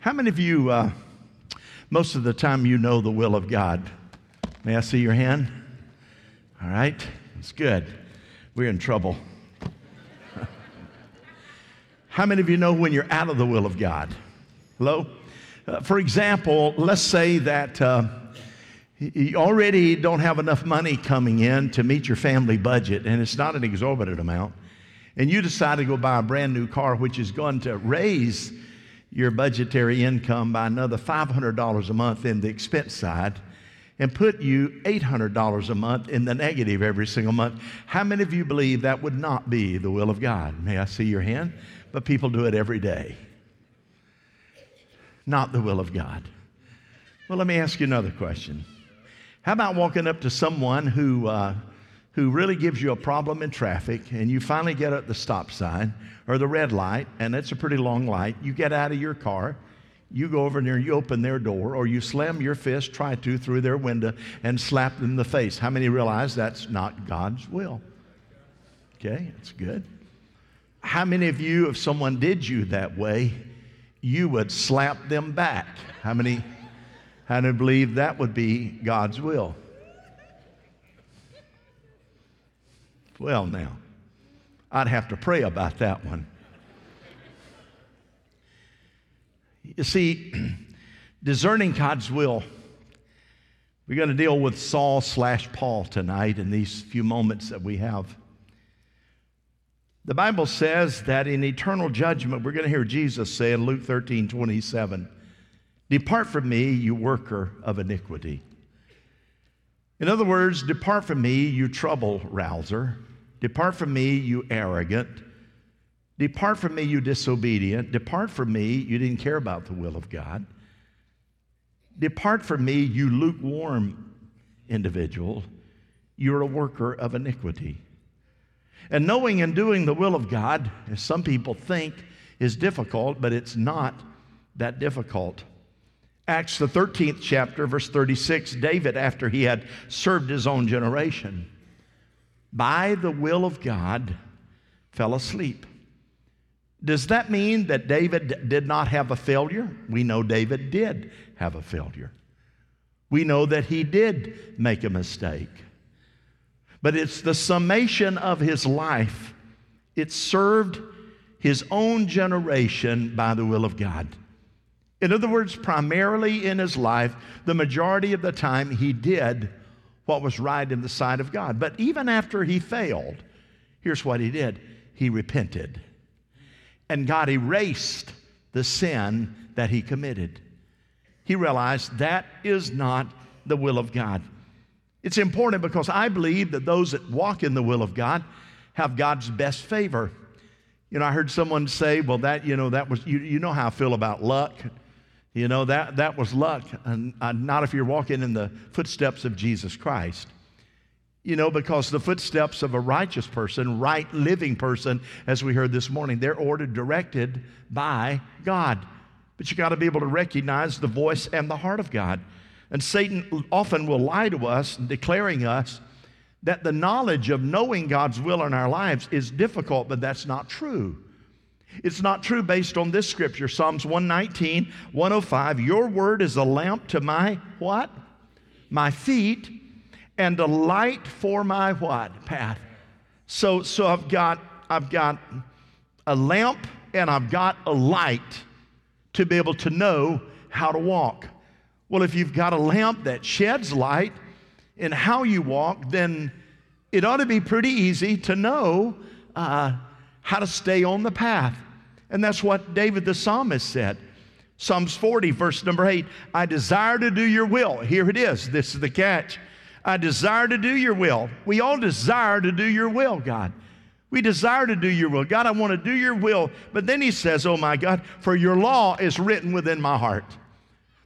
How many of you, uh, most of the time, you know the will of God? May I see your hand? All right, it's good. We're in trouble. How many of you know when you're out of the will of God? Hello? Uh, for example, let's say that uh, you already don't have enough money coming in to meet your family budget, and it's not an exorbitant amount, and you decide to go buy a brand new car, which is going to raise your budgetary income by another $500 a month in the expense side and put you $800 a month in the negative every single month. How many of you believe that would not be the will of God? May I see your hand? But people do it every day. Not the will of God. Well, let me ask you another question. How about walking up to someone who, uh, who really gives you a problem in traffic and you finally get at the stop sign or the red light, and it's a pretty long light. You get out of your car, you go over there, you open their door, or you slam your fist, try to, through their window and slap them in the face. How many realize that's not God's will? Okay, that's good. How many of you, if someone did you that way, you would slap them back? How many, how many believe that would be God's will? Well, now, I'd have to pray about that one. You see, discerning God's will. We're going to deal with Saul slash Paul tonight in these few moments that we have. The Bible says that in eternal judgment, we're going to hear Jesus say in Luke 13 27, Depart from me, you worker of iniquity. In other words, depart from me, you trouble rouser. Depart from me, you arrogant. Depart from me, you disobedient. Depart from me, you didn't care about the will of God. Depart from me, you lukewarm individual. You're a worker of iniquity. And knowing and doing the will of God, as some people think, is difficult, but it's not that difficult. Acts, the 13th chapter, verse 36, David, after he had served his own generation, by the will of God, fell asleep. Does that mean that David did not have a failure? We know David did have a failure. We know that he did make a mistake. But it's the summation of his life. It served his own generation by the will of God. In other words, primarily in his life, the majority of the time he did what was right in the sight of God. But even after he failed, here's what he did he repented. And God erased the sin that he committed. He realized that is not the will of God. It's important because I believe that those that walk in the will of God have God's best favor. You know, I heard someone say, well, that, you know, that was, you, you know how I feel about luck. You know, that, that was luck, and uh, not if you're walking in the footsteps of Jesus Christ. You know, because the footsteps of a righteous person, right living person, as we heard this morning, they're ordered, directed by God. But you got to be able to recognize the voice and the heart of God. And Satan often will lie to us, declaring us that the knowledge of knowing God's will in our lives is difficult, but that's not true. It's not true based on this scripture, Psalms 119, 105. Your word is a lamp to my what? My feet and a light for my what? Path. So, so I've got, I've got a lamp and I've got a light to be able to know how to walk. Well, if you've got a lamp that sheds light in how you walk, then it ought to be pretty easy to know uh, how to stay on the path. And that's what David the psalmist said. Psalms 40, verse number 8 I desire to do your will. Here it is. This is the catch. I desire to do your will. We all desire to do your will, God. We desire to do your will. God, I want to do your will. But then he says, Oh my God, for your law is written within my heart.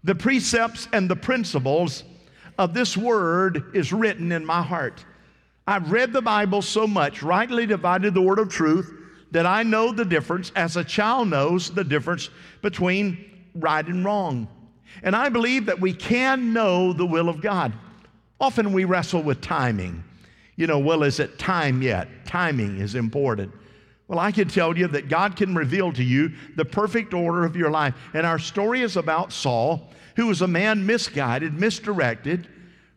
The precepts and the principles of this word is written in my heart. I've read the Bible so much, rightly divided the word of truth, that I know the difference, as a child knows the difference between right and wrong. And I believe that we can know the will of God. Often we wrestle with timing. You know, well, is it time yet? Timing is important. Well, I can tell you that God can reveal to you the perfect order of your life. And our story is about Saul, who was a man misguided, misdirected,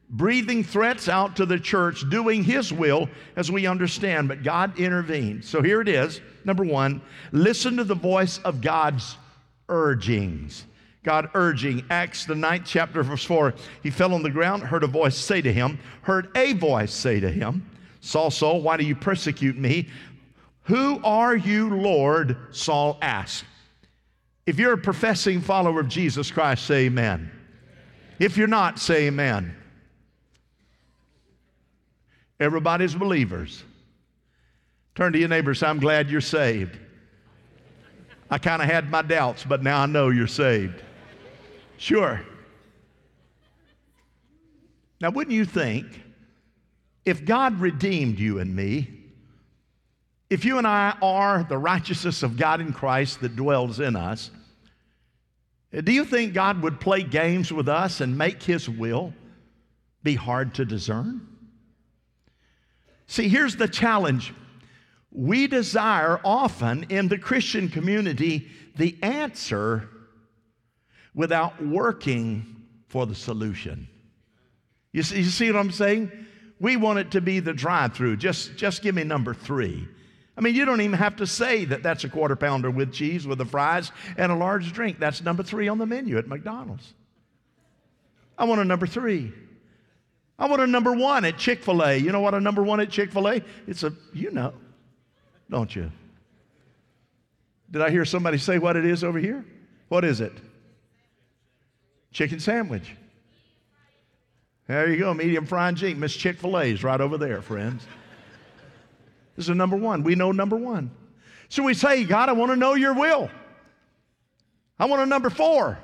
breathing threats out to the church, doing his will as we understand, but God intervened. So here it is. Number one, listen to the voice of God's urgings. God urging, Acts the ninth chapter, verse 4. He fell on the ground, heard a voice say to him, heard a voice say to him, Saul, Saul, why do you persecute me? Who are you, Lord? Saul asked. If you're a professing follower of Jesus Christ, say amen. If you're not, say amen. Everybody's believers. Turn to your neighbor say, I'm glad you're saved. I kind of had my doubts, but now I know you're saved. Sure. Now, wouldn't you think if God redeemed you and me, if you and I are the righteousness of God in Christ that dwells in us, do you think God would play games with us and make His will be hard to discern? See, here's the challenge. We desire often in the Christian community the answer without working for the solution. You see, you see what I'm saying? We want it to be the drive through. Just, just give me number three. I mean, you don't even have to say that that's a quarter pounder with cheese, with the fries, and a large drink. That's number three on the menu at McDonald's. I want a number three. I want a number one at Chick fil A. You know what a number one at Chick fil A? It's a, you know, don't you? Did I hear somebody say what it is over here? What is it? Chicken sandwich. There you go, medium fried chicken. Miss Chick fil A's right over there, friends. This is a number one. We know number one. So we say, God, I want to know your will. I want a number four.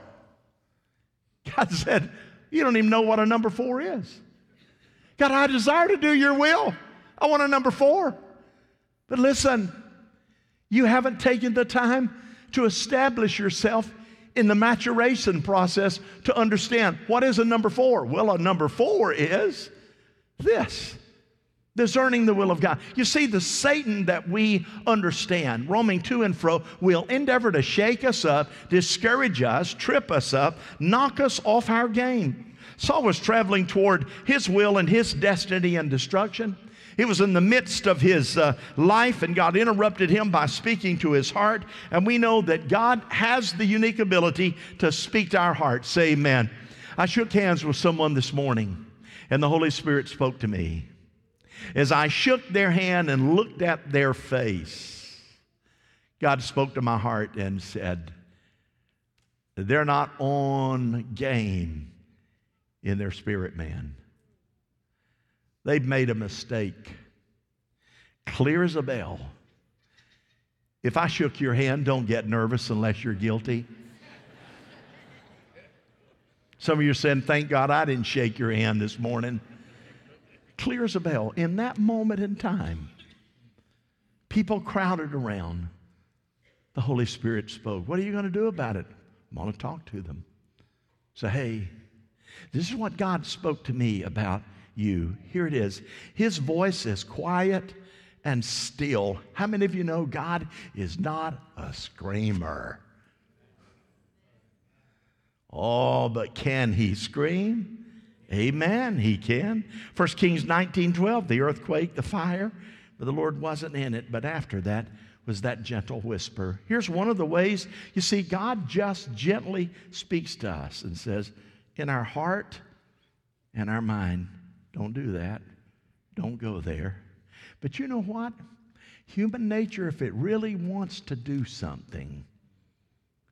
God said, You don't even know what a number four is. God, I desire to do your will. I want a number four. But listen, you haven't taken the time to establish yourself in the maturation process to understand what is a number four. Well, a number four is this discerning the will of God. You see, the Satan that we understand, roaming to and fro, will endeavor to shake us up, discourage us, trip us up, knock us off our game. Saul was traveling toward his will and his destiny and destruction. He was in the midst of his uh, life, and God interrupted him by speaking to his heart. And we know that God has the unique ability to speak to our hearts. Say amen. I shook hands with someone this morning, and the Holy Spirit spoke to me. As I shook their hand and looked at their face, God spoke to my heart and said, They're not on game in their spirit man. They've made a mistake. Clear as a bell. If I shook your hand, don't get nervous unless you're guilty. Some of you are saying, Thank God I didn't shake your hand this morning. Clear as a bell. In that moment in time, people crowded around. The Holy Spirit spoke. What are you going to do about it? I want to talk to them. Say, hey, this is what God spoke to me about you. Here it is. His voice is quiet and still. How many of you know God is not a screamer? Oh, but can he scream? Amen, he can. 1 Kings 19 12, the earthquake, the fire, but the Lord wasn't in it. But after that was that gentle whisper. Here's one of the ways you see, God just gently speaks to us and says, in our heart and our mind, don't do that. Don't go there. But you know what? Human nature, if it really wants to do something,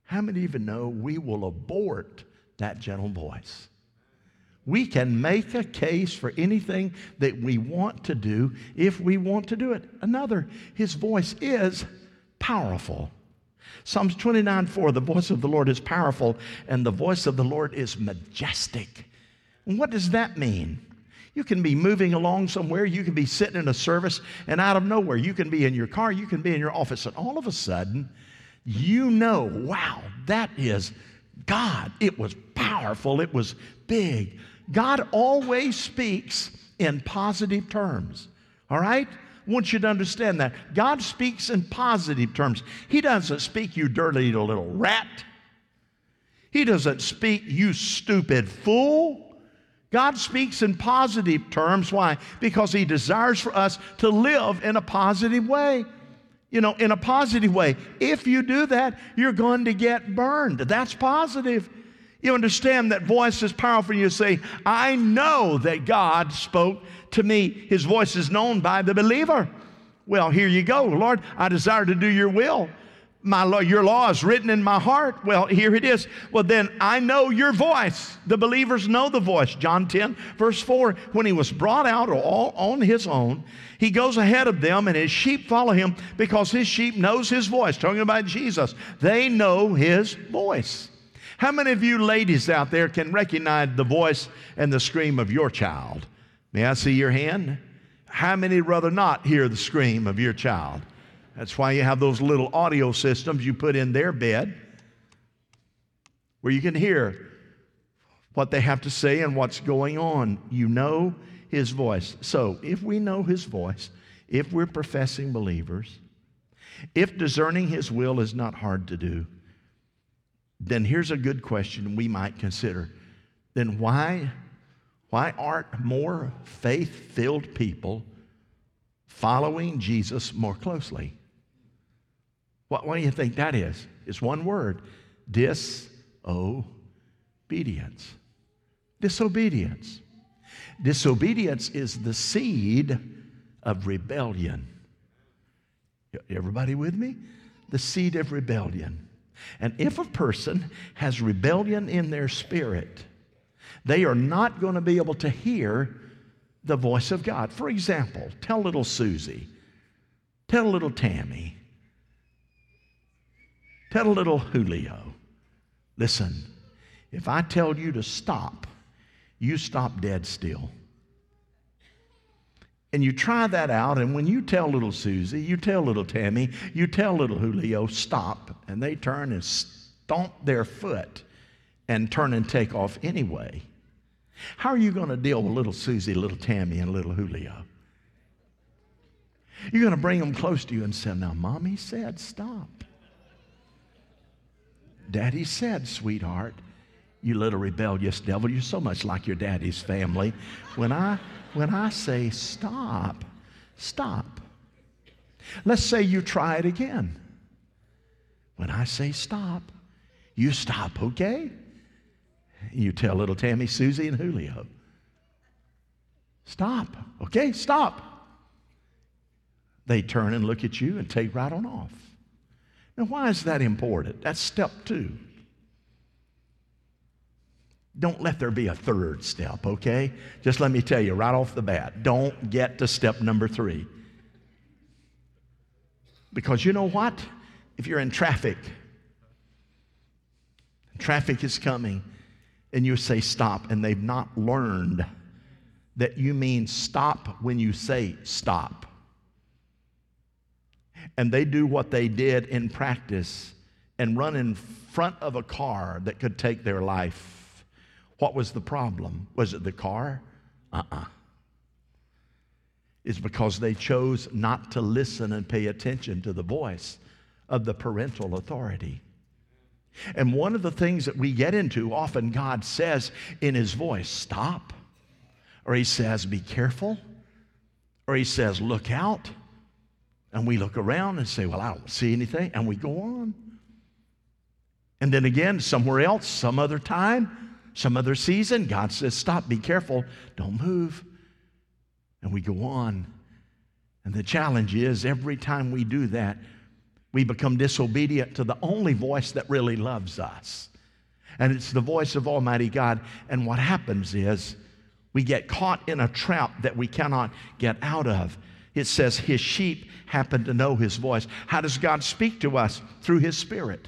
how many even know we will abort that gentle voice? We can make a case for anything that we want to do if we want to do it. Another, his voice is powerful. Psalms 29 4, the voice of the Lord is powerful and the voice of the Lord is majestic. And what does that mean? You can be moving along somewhere, you can be sitting in a service, and out of nowhere, you can be in your car, you can be in your office, and all of a sudden, you know, wow, that is God. It was powerful, it was big. God always speaks in positive terms, all right? I want you to understand that. God speaks in positive terms. He doesn't speak, you dirty little rat. He doesn't speak, you stupid fool. God speaks in positive terms. Why? Because He desires for us to live in a positive way. You know, in a positive way. If you do that, you're going to get burned. That's positive. You understand that voice is powerful. You say, I know that God spoke to me. His voice is known by the believer. Well, here you go. Lord, I desire to do your will my law, your law is written in my heart. Well, here it is. Well, then I know your voice. The believers know the voice. John 10, verse 4. When he was brought out all on his own, he goes ahead of them, and his sheep follow him because his sheep knows his voice. Talking about Jesus, they know his voice. How many of you ladies out there can recognize the voice and the scream of your child? May I see your hand? How many rather not hear the scream of your child? That's why you have those little audio systems you put in their bed where you can hear what they have to say and what's going on. You know his voice. So, if we know his voice, if we're professing believers, if discerning his will is not hard to do, then here's a good question we might consider. Then why, why aren't more faith filled people following Jesus more closely? What, what do you think that is? It's one word disobedience. Disobedience. Disobedience is the seed of rebellion. Everybody with me? The seed of rebellion. And if a person has rebellion in their spirit, they are not going to be able to hear the voice of God. For example, tell little Susie, tell little Tammy, Tell little Julio, listen, if I tell you to stop, you stop dead still. And you try that out, and when you tell little Susie, you tell little Tammy, you tell little Julio, stop, and they turn and stomp their foot and turn and take off anyway. How are you going to deal with little Susie, little Tammy, and little Julio? You're going to bring them close to you and say, Now, mommy said stop. Daddy said, sweetheart, you little rebellious devil, you're so much like your daddy's family. When I, when I say stop, stop. Let's say you try it again. When I say stop, you stop, okay? You tell little Tammy, Susie, and Julio, stop, okay? Stop. They turn and look at you and take right on off. Now, why is that important? That's step two. Don't let there be a third step, okay? Just let me tell you right off the bat don't get to step number three. Because you know what? If you're in traffic, traffic is coming, and you say stop, and they've not learned that you mean stop when you say stop and they do what they did in practice and run in front of a car that could take their life, what was the problem? Was it the car? Uh uh-uh. uh It's because they chose not to listen and pay attention to the voice of the parental authority. And one of the things that we get into, often God says in His voice, stop, or He says, be careful, or He says, look out and we look around and say, Well, I don't see anything. And we go on. And then again, somewhere else, some other time, some other season, God says, Stop, be careful, don't move. And we go on. And the challenge is every time we do that, we become disobedient to the only voice that really loves us. And it's the voice of Almighty God. And what happens is we get caught in a trap that we cannot get out of. It says his sheep happen to know his voice. How does God speak to us? Through his spirit.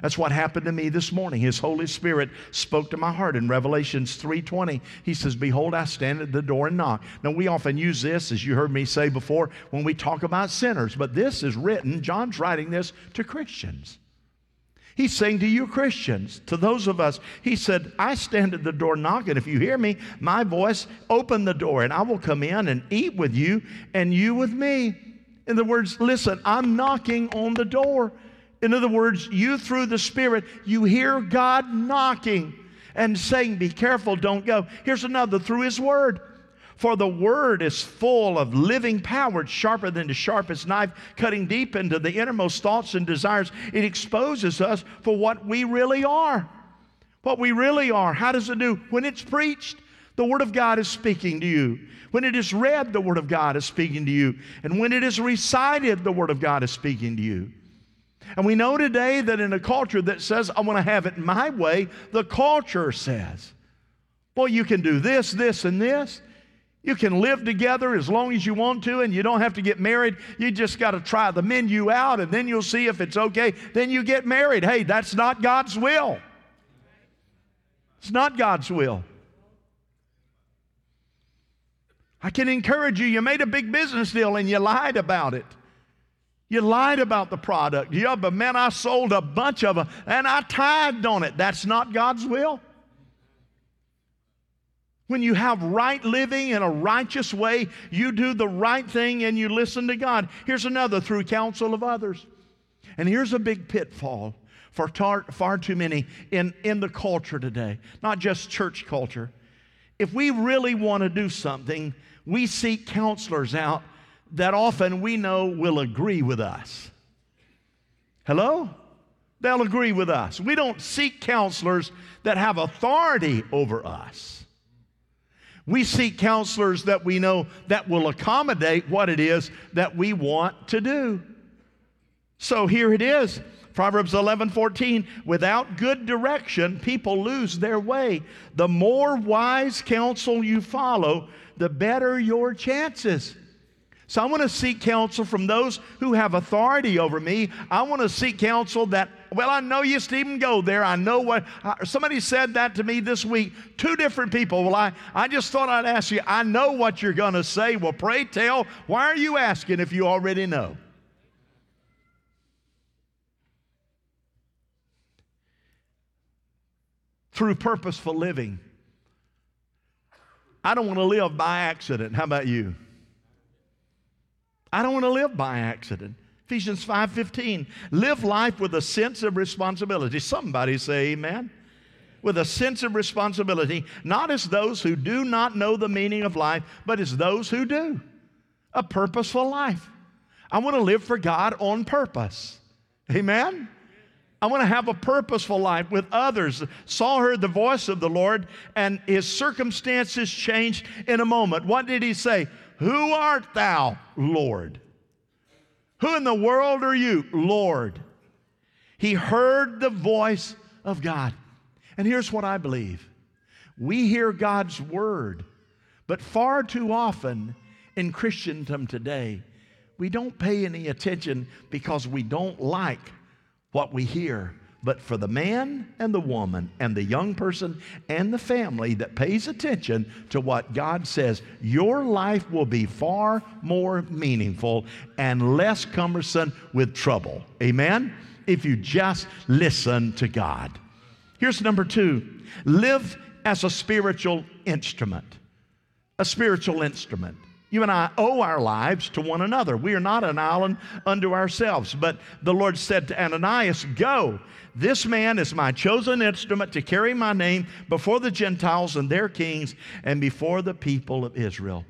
That's what happened to me this morning. His Holy Spirit spoke to my heart in Revelations 3:20. He says, "Behold, I stand at the door and knock." Now, we often use this as you heard me say before when we talk about sinners, but this is written, John's writing this to Christians. He's saying to you Christians, to those of us, He said, I stand at the door knocking. If you hear me, my voice, open the door and I will come in and eat with you and you with me. In other words, listen, I'm knocking on the door. In other words, you through the Spirit, you hear God knocking and saying, Be careful, don't go. Here's another through His Word. For the word is full of living power, it's sharper than the sharpest knife, cutting deep into the innermost thoughts and desires. It exposes us for what we really are. What we really are. How does it do? When it's preached, the Word of God is speaking to you. When it is read, the Word of God is speaking to you. And when it is recited, the Word of God is speaking to you. And we know today that in a culture that says, I want to have it my way, the culture says, well, you can do this, this, and this. You can live together as long as you want to, and you don't have to get married. You just got to try the menu out, and then you'll see if it's okay. Then you get married. Hey, that's not God's will. It's not God's will. I can encourage you, you made a big business deal and you lied about it. You lied about the product. Yeah, but man, I sold a bunch of them and I tithed on it. That's not God's will. When you have right living in a righteous way, you do the right thing and you listen to God. Here's another through counsel of others. And here's a big pitfall for tar- far too many in, in the culture today, not just church culture. If we really want to do something, we seek counselors out that often we know will agree with us. Hello? They'll agree with us. We don't seek counselors that have authority over us. We seek counselors that we know that will accommodate what it is that we want to do. So here it is. Proverbs 11, 14. Without good direction, people lose their way. The more wise counsel you follow, the better your chances. So I want to seek counsel from those who have authority over me. I want to seek counsel that, well, I know you, Stephen, go there. I know what. Uh, somebody said that to me this week. Two different people. Well, I, I just thought I'd ask you. I know what you're going to say. Well, pray tell. Why are you asking if you already know? Through purposeful living. I don't want to live by accident. How about you? I don't want to live by accident. Ephesians 5:15. Live life with a sense of responsibility. Somebody say amen. With a sense of responsibility, not as those who do not know the meaning of life, but as those who do. A purposeful life. I want to live for God on purpose. Amen. I want to have a purposeful life with others. Saul heard the voice of the Lord, and his circumstances changed in a moment. What did he say? Who art thou, Lord? Who in the world are you, Lord? He heard the voice of God. And here's what I believe we hear God's word, but far too often in Christendom today, we don't pay any attention because we don't like what we hear but for the man and the woman and the young person and the family that pays attention to what God says, your life will be far more meaningful and less cumbersome with trouble. Amen? If you just listen to God. Here's number two live as a spiritual instrument. A spiritual instrument. You and I owe our lives to one another. We are not an island unto ourselves. But the Lord said to Ananias, Go. This man is my chosen instrument to carry my name before the Gentiles and their kings and before the people of Israel.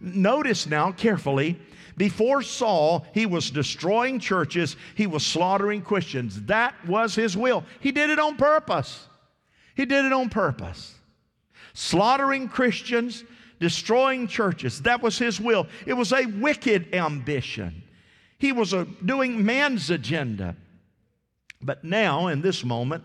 Notice now carefully, before Saul, he was destroying churches, he was slaughtering Christians. That was his will. He did it on purpose. He did it on purpose. Slaughtering Christians, destroying churches. That was his will. It was a wicked ambition. He was a, doing man's agenda. But now, in this moment,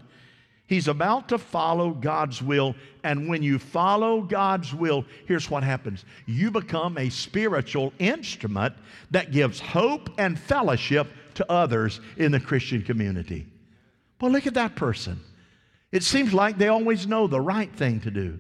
he's about to follow God's will. And when you follow God's will, here's what happens you become a spiritual instrument that gives hope and fellowship to others in the Christian community. Well, look at that person. It seems like they always know the right thing to do.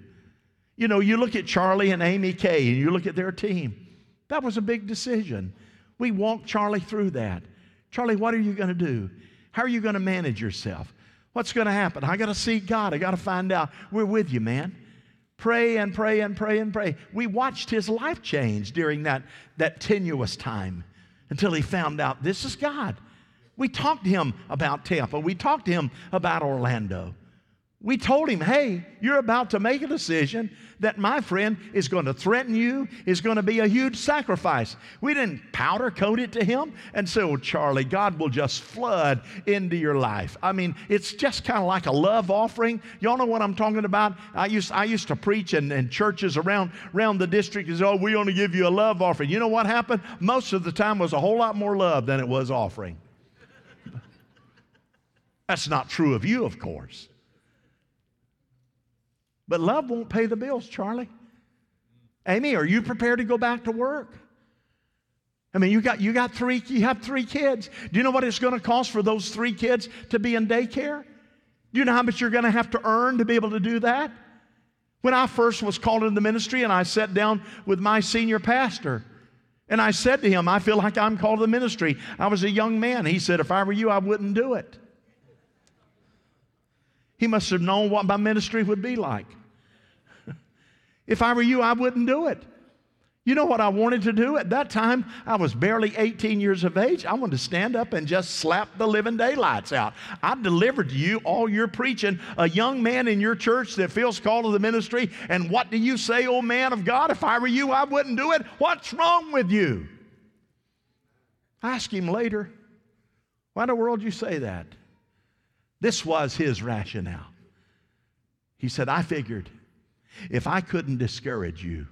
You know, you look at Charlie and Amy Kay and you look at their team. That was a big decision. We walked Charlie through that. Charlie, what are you going to do? How are you going to manage yourself? What's going to happen? I got to see God. I got to find out. We're with you, man. Pray and pray and pray and pray. We watched his life change during that, that tenuous time until he found out this is God. We talked to him about Tampa. We talked to him about Orlando. We told him, hey, you're about to make a decision that my friend is going to threaten you, is going to be a huge sacrifice. We didn't powder coat it to him and say, oh, Charlie, God will just flood into your life. I mean, it's just kind of like a love offering. Y'all know what I'm talking about? I used, I used to preach in, in churches around, around the district and say, oh, we only give you a love offering. You know what happened? Most of the time was a whole lot more love than it was offering. That's not true of you, of course. But love won't pay the bills, Charlie. Amy, are you prepared to go back to work? I mean, you got, you got three, you have three kids. Do you know what it's going to cost for those three kids to be in daycare? Do you know how much you're going to have to earn to be able to do that? When I first was called into the ministry and I sat down with my senior pastor, and I said to him, I feel like I'm called to the ministry. I was a young man. He said, If I were you, I wouldn't do it. He must have known what my ministry would be like. If I were you, I wouldn't do it. You know what I wanted to do at that time? I was barely 18 years of age. I wanted to stand up and just slap the living daylights out. I delivered to you all your preaching, a young man in your church that feels called to the ministry. And what do you say, oh man of God? If I were you, I wouldn't do it. What's wrong with you? Ask him later. Why in the world you say that? This was his rationale. He said, I figured if I couldn't discourage you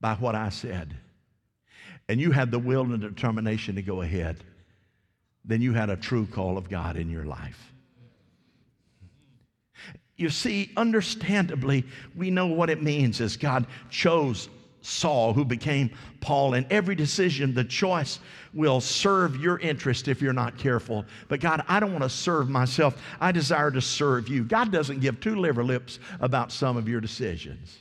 by what I said, and you had the will and determination to go ahead, then you had a true call of God in your life. You see, understandably, we know what it means as God chose Saul, who became Paul. And every decision, the choice will serve your interest if you're not careful. But God, I don't want to serve myself. I desire to serve you. God doesn't give two liver lips about some of your decisions.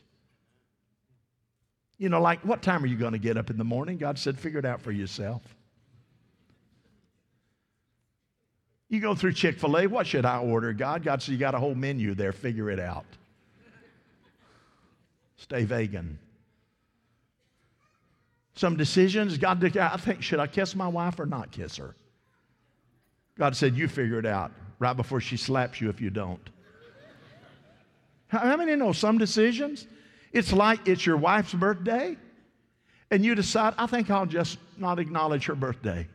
You know, like, what time are you going to get up in the morning? God said, figure it out for yourself. You go through Chick fil A, what should I order? God, God said, you got a whole menu there, figure it out. Stay vegan. Some decisions, God, I think, should I kiss my wife or not kiss her? God said, You figure it out right before she slaps you if you don't. How many know some decisions? It's like it's your wife's birthday, and you decide, I think I'll just not acknowledge her birthday.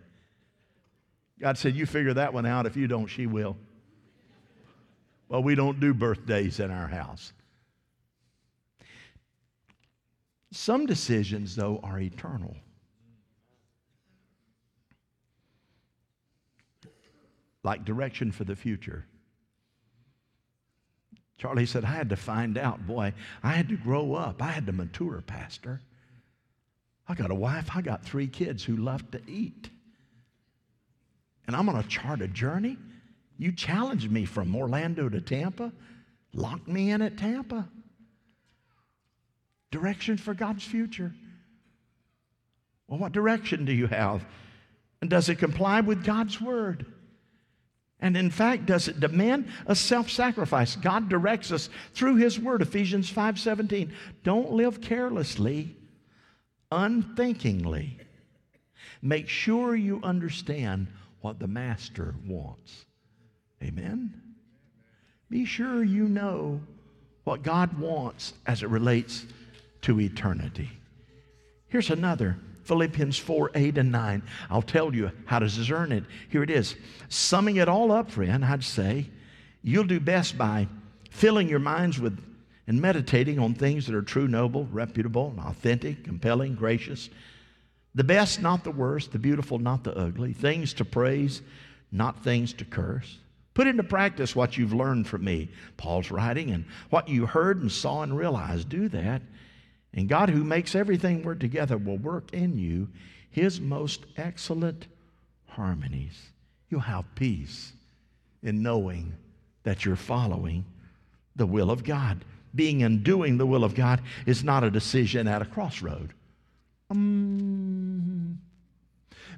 God said, You figure that one out. If you don't, she will. Well, we don't do birthdays in our house. Some decisions, though, are eternal. Like direction for the future. Charlie said, I had to find out, boy, I had to grow up. I had to mature, Pastor. I got a wife, I got three kids who love to eat. And I'm on a chart a journey. You challenged me from Orlando to Tampa, locked me in at Tampa direction for God's future. Well, what direction do you have? And does it comply with God's word? And in fact, does it demand a self-sacrifice? God directs us through his word, Ephesians 5:17. Don't live carelessly, unthinkingly. Make sure you understand what the master wants. Amen. Be sure you know what God wants as it relates to eternity. Here's another Philippians 4 8 and 9. I'll tell you how to discern it. Here it is. Summing it all up, friend, I'd say you'll do best by filling your minds with and meditating on things that are true, noble, reputable, authentic, compelling, gracious. The best, not the worst, the beautiful, not the ugly, things to praise, not things to curse. Put into practice what you've learned from me, Paul's writing, and what you heard and saw and realized. Do that. And God, who makes everything work together, will work in you his most excellent harmonies. You'll have peace in knowing that you're following the will of God. Being and doing the will of God is not a decision at a crossroad. Um,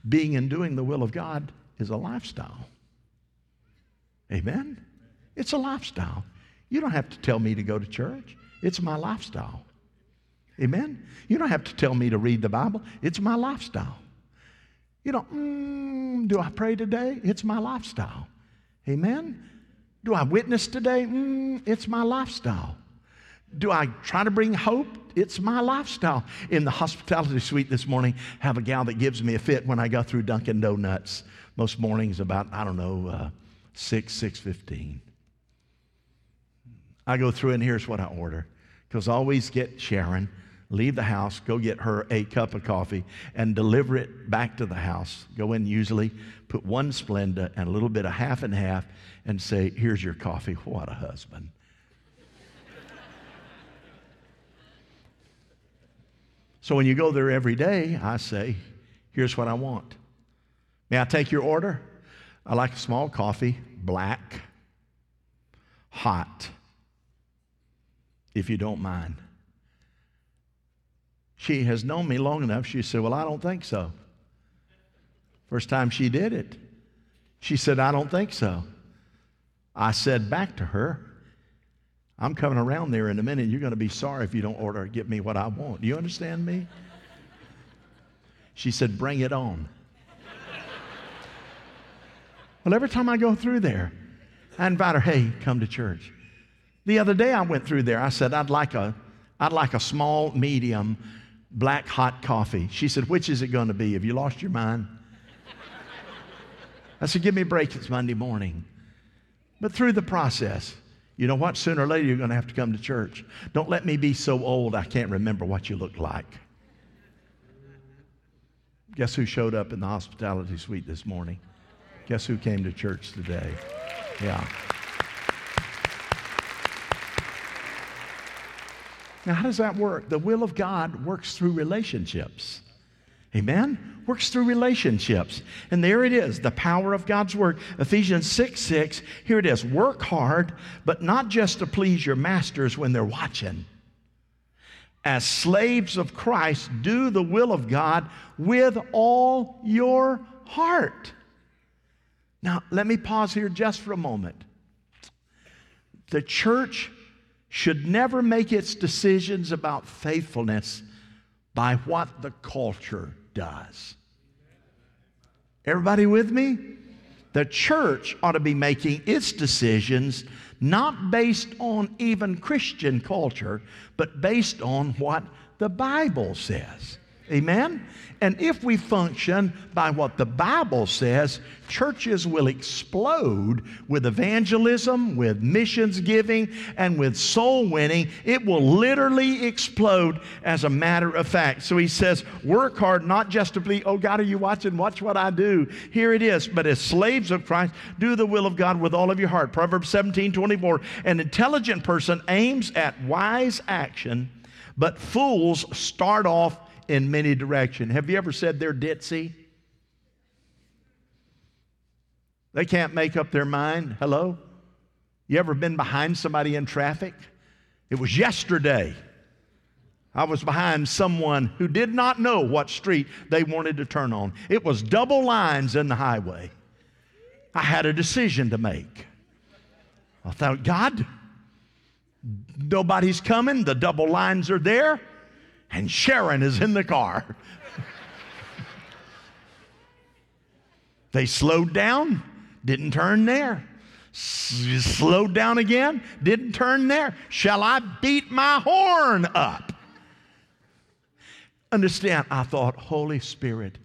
being and doing the will of God is a lifestyle. Amen? It's a lifestyle. You don't have to tell me to go to church, it's my lifestyle. Amen? You don't have to tell me to read the Bible, it's my lifestyle. You know, mm, do I pray today? It's my lifestyle. Amen? Do I witness today? Mm, it's my lifestyle. Do I try to bring hope? It's my lifestyle. In the hospitality suite this morning, have a gal that gives me a fit when I go through Dunkin' Donuts. Most mornings about, I don't know, uh, 6, 6.15. I go through and here's what I order. Because I always get Sharon, leave the house, go get her a cup of coffee, and deliver it back to the house. Go in usually, put one Splenda and a little bit of half and half, and say, Here's your coffee. What a husband. so when you go there every day, I say, Here's what I want. May I take your order? I like a small coffee, black, hot, if you don't mind. She has known me long enough, she said, Well, I don't think so. First time she did it, she said, I don't think so. I said back to her, I'm coming around there in a minute. You're going to be sorry if you don't order get me what I want. Do you understand me? She said, Bring it on. well, every time I go through there, I invite her, Hey, come to church. The other day I went through there. I said, I'd like a, I'd like a small, medium, black hot coffee. She said, Which is it going to be? Have you lost your mind? I said, Give me a break. It's Monday morning. But through the process, you know what? Sooner or later, you're going to have to come to church. Don't let me be so old I can't remember what you look like. Guess who showed up in the hospitality suite this morning? Guess who came to church today? Yeah. Now, how does that work? The will of God works through relationships. Amen? Works through relationships. And there it is, the power of God's word. Ephesians 6 6, here it is. Work hard, but not just to please your masters when they're watching. As slaves of Christ, do the will of God with all your heart. Now, let me pause here just for a moment. The church should never make its decisions about faithfulness by what the culture does. Everybody with me? The church ought to be making its decisions not based on even Christian culture, but based on what the Bible says. Amen? And if we function by what the Bible says, churches will explode with evangelism, with missions giving, and with soul winning. It will literally explode as a matter of fact. So he says, work hard, not just to be, oh God, are you watching? Watch what I do. Here it is. But as slaves of Christ, do the will of God with all of your heart. Proverbs 17 24. An intelligent person aims at wise action, but fools start off in many directions. Have you ever said they're ditzy? They can't make up their mind. Hello? You ever been behind somebody in traffic? It was yesterday. I was behind someone who did not know what street they wanted to turn on. It was double lines in the highway. I had a decision to make. I thought, God, nobody's coming. The double lines are there and Sharon is in the car. they slowed down, didn't turn there. S- slowed down again, didn't turn there. Shall I beat my horn up? Understand, I thought, Holy Spirit,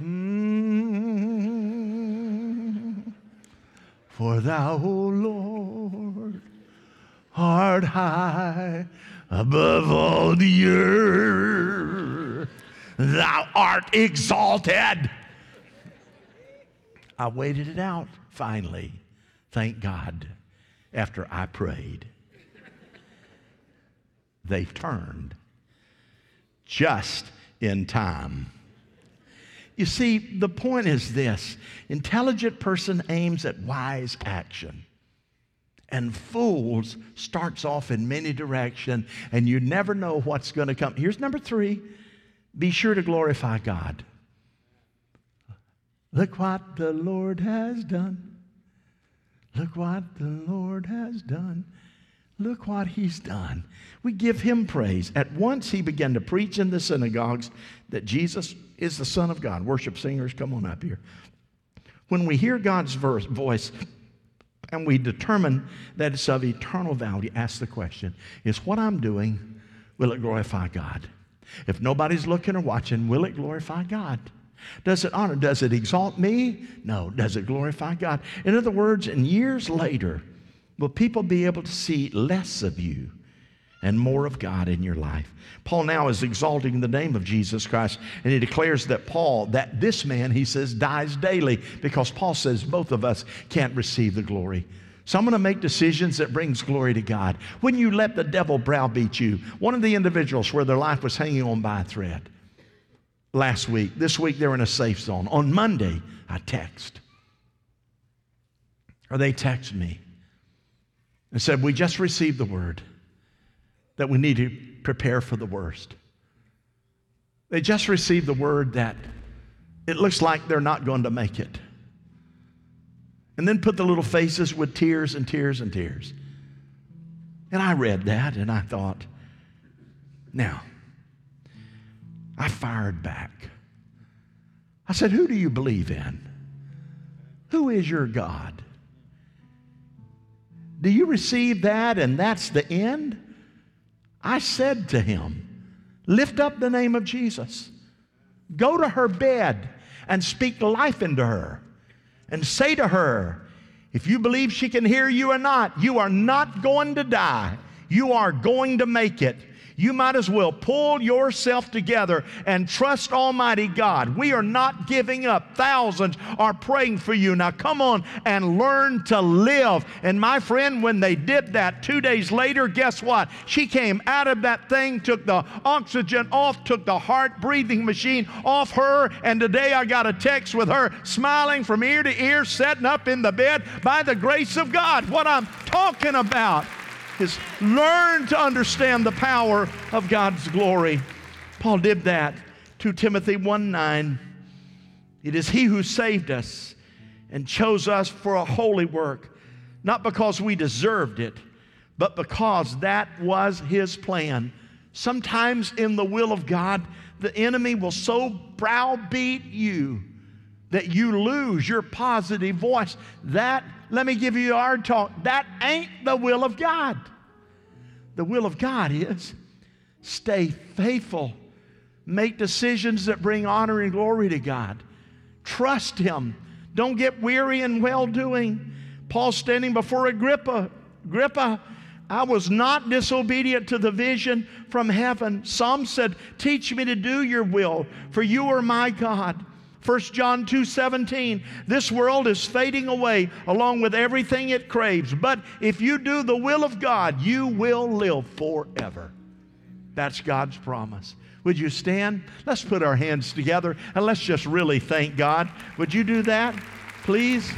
mm, for thou, O Lord, art high above all the earth. Thou art exalted. I waited it out finally. Thank God. After I prayed, they've turned just in time. You see, the point is this intelligent person aims at wise action and fools starts off in many directions and you never know what's going to come here's number three be sure to glorify god look what the lord has done Look what the Lord has done. Look what he's done. We give him praise. At once he began to preach in the synagogues that Jesus is the Son of God. Worship singers, come on up here. When we hear God's verse, voice and we determine that it's of eternal value, ask the question Is what I'm doing, will it glorify God? If nobody's looking or watching, will it glorify God? Does it honor? Does it exalt me? No. Does it glorify God? In other words, in years later, will people be able to see less of you and more of God in your life? Paul now is exalting the name of Jesus Christ, and he declares that Paul, that this man, he says, dies daily because Paul says both of us can't receive the glory. So I'm going to make decisions that brings glory to God. When you let the devil browbeat you, one of the individuals where their life was hanging on by a thread, last week. This week they're in a safe zone. On Monday, I text. Or they text me and said, We just received the word that we need to prepare for the worst. They just received the word that it looks like they're not going to make it. And then put the little faces with tears and tears and tears. And I read that and I thought, now, I fired back. I said, Who do you believe in? Who is your God? Do you receive that and that's the end? I said to him, Lift up the name of Jesus. Go to her bed and speak life into her and say to her, if you believe she can hear you or not, you are not going to die. You are going to make it you might as well pull yourself together and trust Almighty God. We are not giving up. Thousands are praying for you. Now come on and learn to live. And my friend, when they did that two days later, guess what? She came out of that thing, took the oxygen off, took the heart breathing machine off her. And today I got a text with her smiling from ear to ear, setting up in the bed by the grace of God. What I'm talking about is learn to understand the power of God's glory. Paul did that. to Timothy 1 9. It is He who saved us and chose us for a holy work, not because we deserved it, but because that was His plan. Sometimes in the will of God, the enemy will so browbeat you that you lose your positive voice. That, let me give you our talk, that ain't the will of God. The will of God is stay faithful, make decisions that bring honor and glory to God, trust Him, don't get weary in well doing. Paul standing before Agrippa, Agrippa, I was not disobedient to the vision from heaven. Some said, Teach me to do your will, for you are my God. 1 John 2 17, this world is fading away along with everything it craves. But if you do the will of God, you will live forever. That's God's promise. Would you stand? Let's put our hands together and let's just really thank God. Would you do that, please?